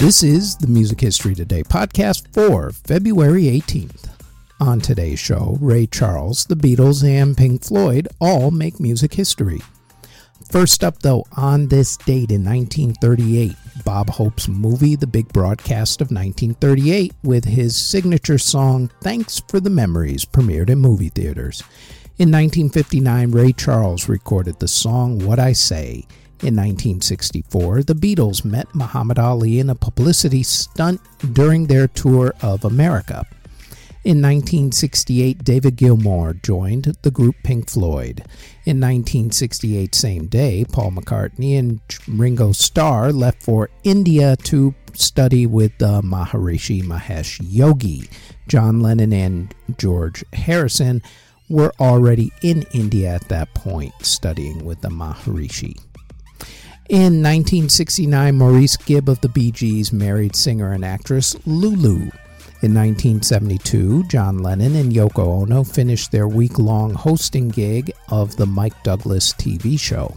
This is the Music History Today podcast for February 18th. On today's show, Ray Charles, the Beatles, and Pink Floyd all make music history. First up, though, on this date in 1938, Bob Hope's movie The Big Broadcast of 1938 with his signature song Thanks for the Memories premiered in movie theaters. In 1959, Ray Charles recorded the song What'd I Say. In 1964, the Beatles met Muhammad Ali in a publicity stunt during their tour of America. In 1968, David Gilmour joined the group Pink Floyd. In 1968, same day, Paul McCartney and Ringo Starr left for India to study with the Maharishi Mahesh Yogi. John Lennon and George Harrison were already in India at that point, studying with the Maharishi. In 1969, Maurice Gibb of the Bee Gees married singer and actress Lulu. In 1972, John Lennon and Yoko Ono finished their week long hosting gig of the Mike Douglas TV show.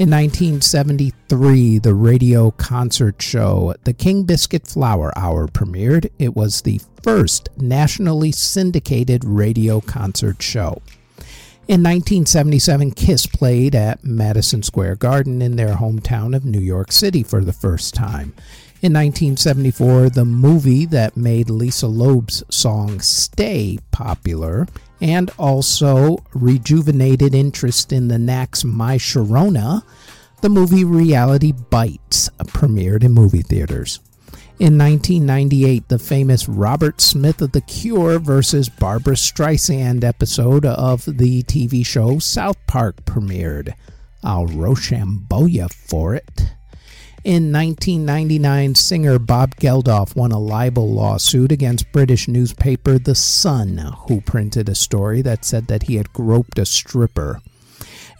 In 1973, the radio concert show The King Biscuit Flower Hour premiered. It was the first nationally syndicated radio concert show. In 1977, Kiss played at Madison Square Garden in their hometown of New York City for the first time. In 1974, the movie that made Lisa Loeb's song Stay popular and also rejuvenated interest in the Knack's My Sharona, the movie Reality Bites premiered in movie theaters. In 1998, the famous Robert Smith of The Cure versus Barbra Streisand episode of the TV show South Park premiered. I'll Rochambeau for it. In 1999, singer Bob Geldof won a libel lawsuit against British newspaper The Sun, who printed a story that said that he had groped a stripper.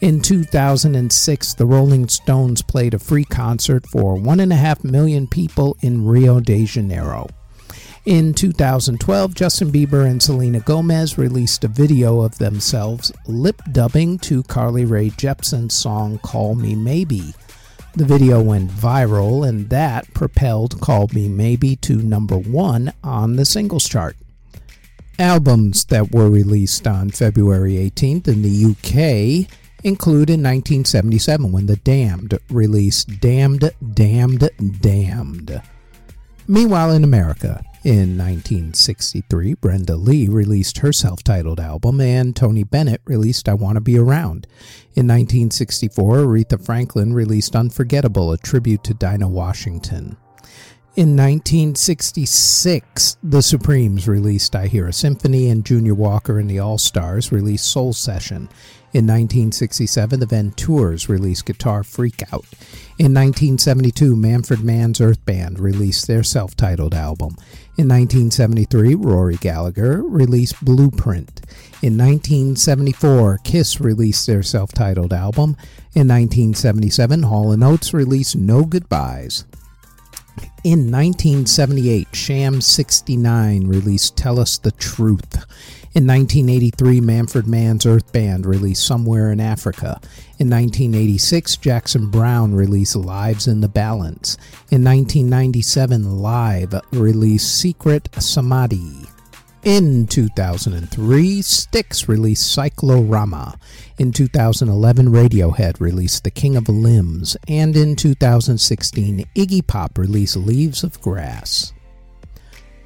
In 2006, the Rolling Stones played a free concert for 1.5 million people in Rio de Janeiro. In 2012, Justin Bieber and Selena Gomez released a video of themselves lip dubbing to Carly Rae Jepsen's song Call Me Maybe. The video went viral, and that propelled Call Me Maybe to number one on the singles chart. Albums that were released on February 18th in the UK include in 1977 when The Damned released Damned, Damned, Damned. Meanwhile, in America, in 1963, Brenda Lee released her self titled album, and Tony Bennett released I Want to Be Around. In 1964, Aretha Franklin released Unforgettable, a tribute to Dinah Washington. In 1966, The Supremes released I Hear a Symphony, and Junior Walker and the All Stars released Soul Session. In 1967, the Ventures released Guitar Freakout. In 1972, Manfred Mann's Earth Band released their self titled album. In 1973, Rory Gallagher released Blueprint. In 1974, Kiss released their self titled album. In 1977, Hall & Oates released No Goodbyes. In 1978, Sham 69 released Tell Us the Truth. In 1983, Manfred Mann's Earth Band released Somewhere in Africa. In 1986, Jackson Browne released Lives in the Balance. In 1997, Live released Secret Samadhi. In 2003, Styx released Cyclorama. In 2011, Radiohead released The King of Limbs. And in 2016, Iggy Pop released Leaves of Grass.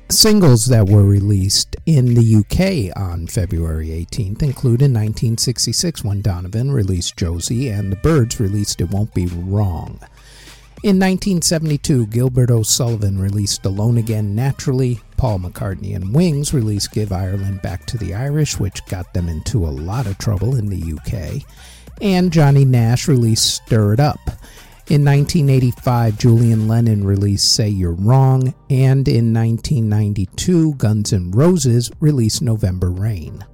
Singles that were released in the UK on February 18th include in 1966 when Donovan released Josie and the Byrds released It Won't Be Wrong. In 1972, Gilbert O'Sullivan released Alone Again Naturally. Paul McCartney and Wings released Give Ireland Back to the Irish, which got them into a lot of trouble in the UK. And Johnny Nash released Stir It Up. In 1985, Julian Lennon released Say You're Wrong, and in 1992, Guns N' Roses released November Rain.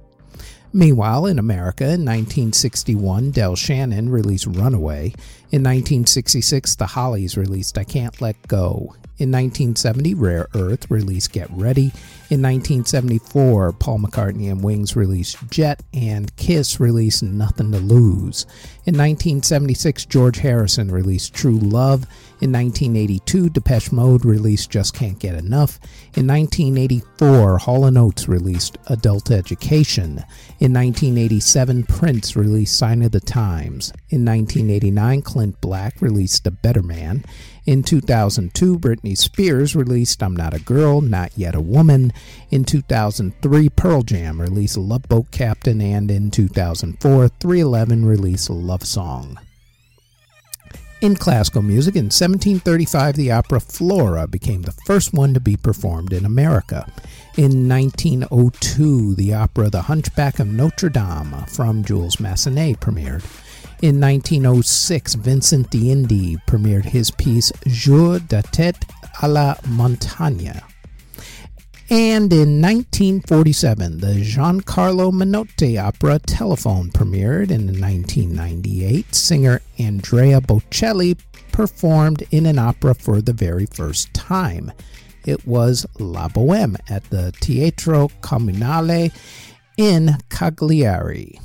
Meanwhile, in America, in 1961, Del Shannon released Runaway. In 1966, the Hollies released I Can't Let Go. In 1970, Rare Earth released Get Ready. In 1974, Paul McCartney and Wings released Jet, and Kiss released Nothing to Lose. In 1976, George Harrison released True Love. In 1982, Depeche Mode released Just Can't Get Enough. In 1984, Hall & Oates released Adult Education. In 1987, Prince released Sign of the Times. In 1989, Clint Black released A Better Man. In 2002, Britney Spears released I'm Not a Girl, Not Yet a Woman. In 2003, Pearl Jam released Love Boat Captain. And in 2004, 311 released Love Song. In classical music, in 1735, the opera Flora became the first one to be performed in America. In 1902, the opera The Hunchback of Notre Dame from Jules Massenet premiered. In 1906, Vincent d'Indy premiered his piece Jour d'été à la montagne. And in 1947, the Gian Carlo Menotti opera Telephone premiered. In 1998, singer Andrea Bocelli performed in an opera for the very first time. It was La Boheme at the Teatro Comunale in Cagliari.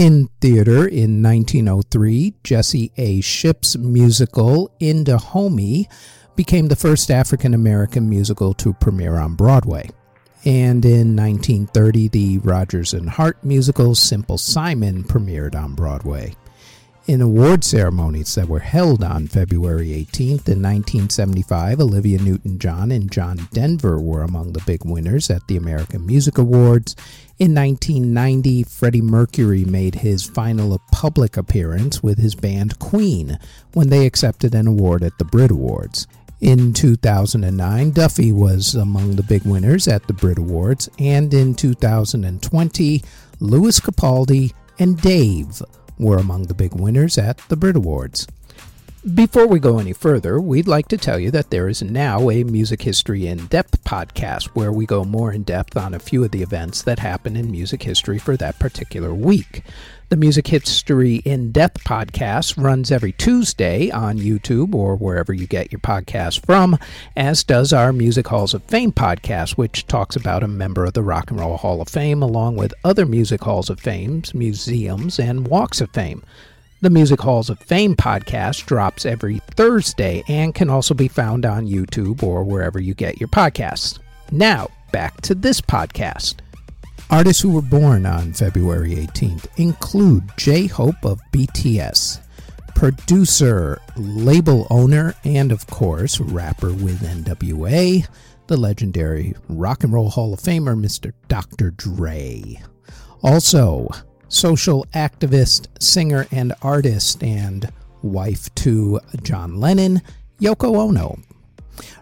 In theater in 1903, Jesse A. Shipp's musical In Dahomey became the first African American musical to premiere on Broadway. And in 1930, the Rodgers and Hart musical Simple Simon premiered on Broadway. In award ceremonies that were held on February 18th in 1975, Olivia Newton John and John Denver were among the big winners at the American Music Awards. In 1990, Freddie Mercury made his final public appearance with his band Queen when they accepted an award at the Brit Awards. In 2009, Duffy was among the big winners at the Brit Awards, and in 2020, Lewis Capaldi and Dave were among the big winners at the Brit Awards. Before we go any further, we'd like to tell you that there is now a Music History in Depth podcast where we go more in depth on a few of the events that happen in music history for that particular week. The Music History in Depth podcast runs every Tuesday on YouTube or wherever you get your podcast from, as does our Music Halls of Fame podcast, which talks about a member of the Rock and Roll Hall of Fame along with other Music Halls of Fame, museums, and walks of fame. The Music Halls of Fame podcast drops every Thursday and can also be found on YouTube or wherever you get your podcasts. Now, back to this podcast. Artists who were born on February 18th include J Hope of BTS, producer, label owner, and of course, rapper with NWA, the legendary Rock and Roll Hall of Famer, Mr. Dr. Dre. Also, social activist, singer, and artist, and wife to John Lennon, Yoko Ono.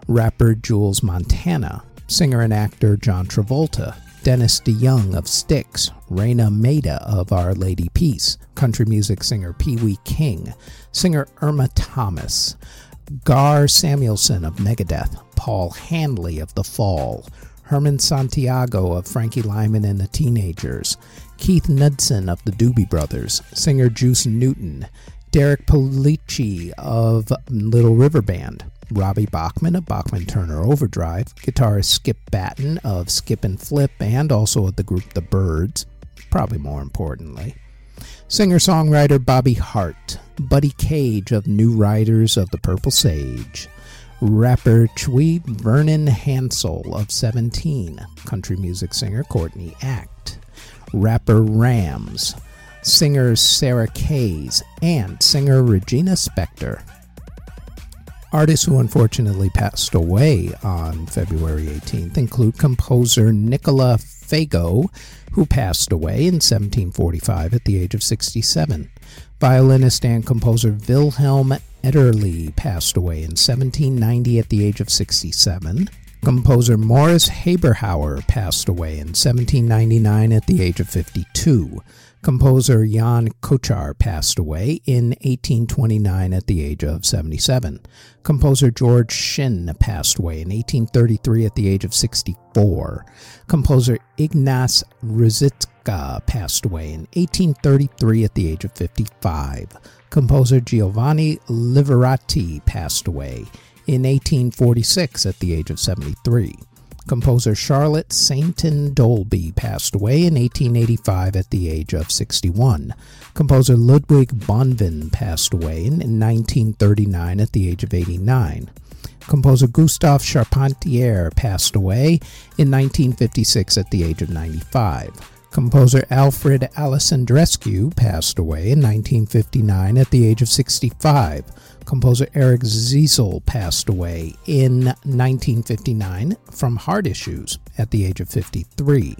Rapper Juelz Santana, singer and actor John Travolta, Dennis DeYoung of Styx, Raine Maida of Our Lady Peace, country music singer Pee Wee King, singer Irma Thomas, Gar Samuelson of Megadeth, Paul Hanley of The Fall, Herman Santiago of Frankie Lymon and the Teenagers, Keith Knudsen of the Doobie Brothers, singer Juice Newton, Derek Pellicci of Little River Band, Robbie Bachman of Bachman Turner Overdrive, guitarist Skip Battin of Skip and Flip, and also of the group The Byrds, probably more importantly. Singer songwriter Bobby Hart, Buddy Cage of New Riders of the Purple Sage, rapper Chwe Vernon Hansol of 17, country music singer Courtney Act, rapper Rams, singer Sarah Kays, and singer Regina Spektor. Artists who unfortunately passed away on February 18th include composer Nicola Fago, who passed away in 1745 at the age of 67. Violinist and composer Wilhelm Ederle passed away in 1790 at the age of 67. Composer Maurus Haberhauer passed away in 1799 at the age of 52. Composer Jan Kochar passed away in 1829 at the age of 77. Composer George Shin passed away in 1833 at the age of 64. Composer Ignaz Ruzicka passed away in 1833 at the age of 55. Composer Giovanni Liverati passed away in 1846 at the age of 73. Composer Charlotte Sainton Dolby passed away in 1885 at the age of 61. Composer Ludwig Bonvin passed away in 1939 at the age of 89. Composer Gustave Charpentier passed away in 1956 at the age of 95. Composer Alfred Alessandrescu passed away in 1959 at the age of 65. Composer Eric Zeisl passed away in 1959 from heart issues at the age of 53.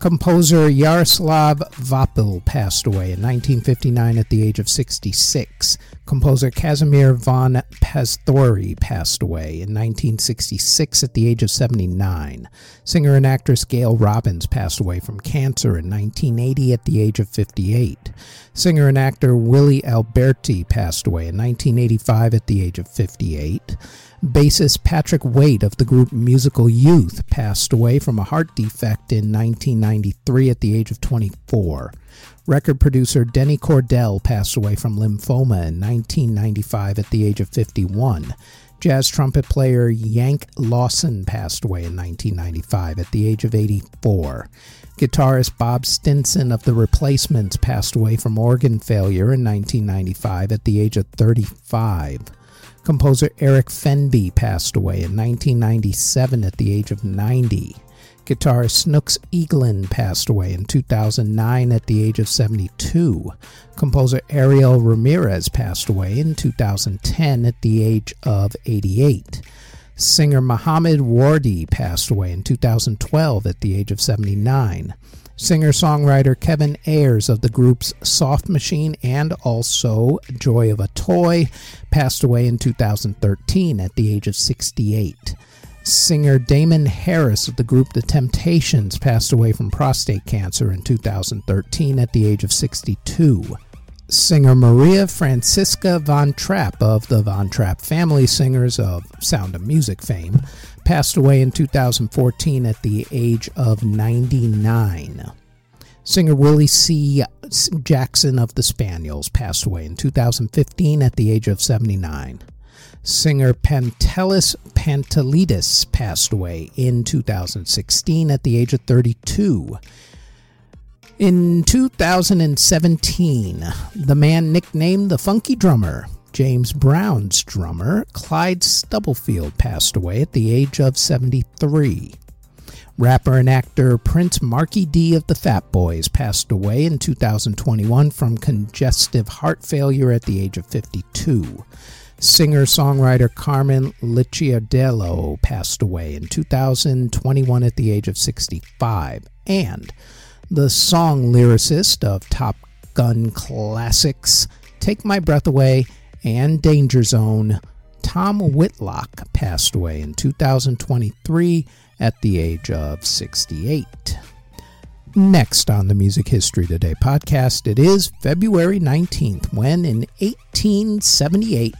Composer Yaroslav Vapil passed away in 1959 at the age of 66. Composer Casimir von Pastori passed away in 1966 at the age of 79. Singer and actress Gail Robbins passed away from cancer in 1980 at the age of 58. Singer and actor Willie Alberti passed away in 1985 at the age of 58. Bassist Patrick Waite of the group Musical Youth passed away from a heart defect in 1993 at the age of 24. Record producer Denny Cordell passed away from lymphoma in 1995 at the age of 51. Jazz trumpet player Yank Lawson passed away in 1995 at the age of 84. Guitarist Bob Stinson of The Replacements passed away from organ failure in 1995 at the age of 35. Composer Eric Fenby passed away in 1997 at the age of 90. Guitarist Snooks Eaglin passed away in 2009 at the age of 72. Composer Ariel Ramirez passed away in 2010 at the age of 88. Singer Muhammad Wardi passed away in 2012 at the age of 79. Singer songwriter Kevin Ayers of the groups Soft Machine and also Joy of a Toy passed away in 2013 at the age of 68. Singer Damon Harris of the group The Temptations passed away from prostate cancer in 2013 at the age of 62. Singer Maria Francisca Von Trapp of the Von Trapp family singers of Sound of Music fame passed away in 2014 at the age of 99. Singer Willie C. Jackson of the Spaniels passed away in 2015 at the age of 79. Singer Pantelis Pantelidis passed away in 2016 at the age of 32. In 2017, the man nicknamed the Funky Drummer, James Brown's drummer, Clyde Stubblefield, passed away at the age of 73. Rapper and actor Prince Markie Dee of the Fat Boys passed away in 2021 from congestive heart failure at the age of 52. Singer songwriter Carmen Licciardello passed away in 2021 at the age of 65. And the song lyricist of Top Gun classics Take My Breath Away and Danger Zone, Tom Whitlock passed away in 2023 at the age of 68. Next on the Music History Today podcast, it is February 19th when in 1878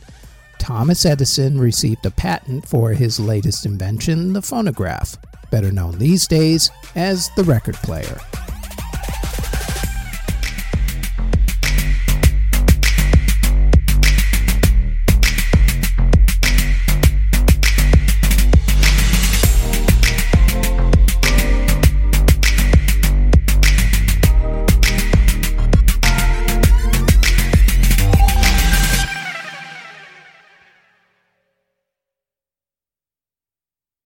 Thomas Edison received a patent for his latest invention, the phonograph, better known these days as the record player.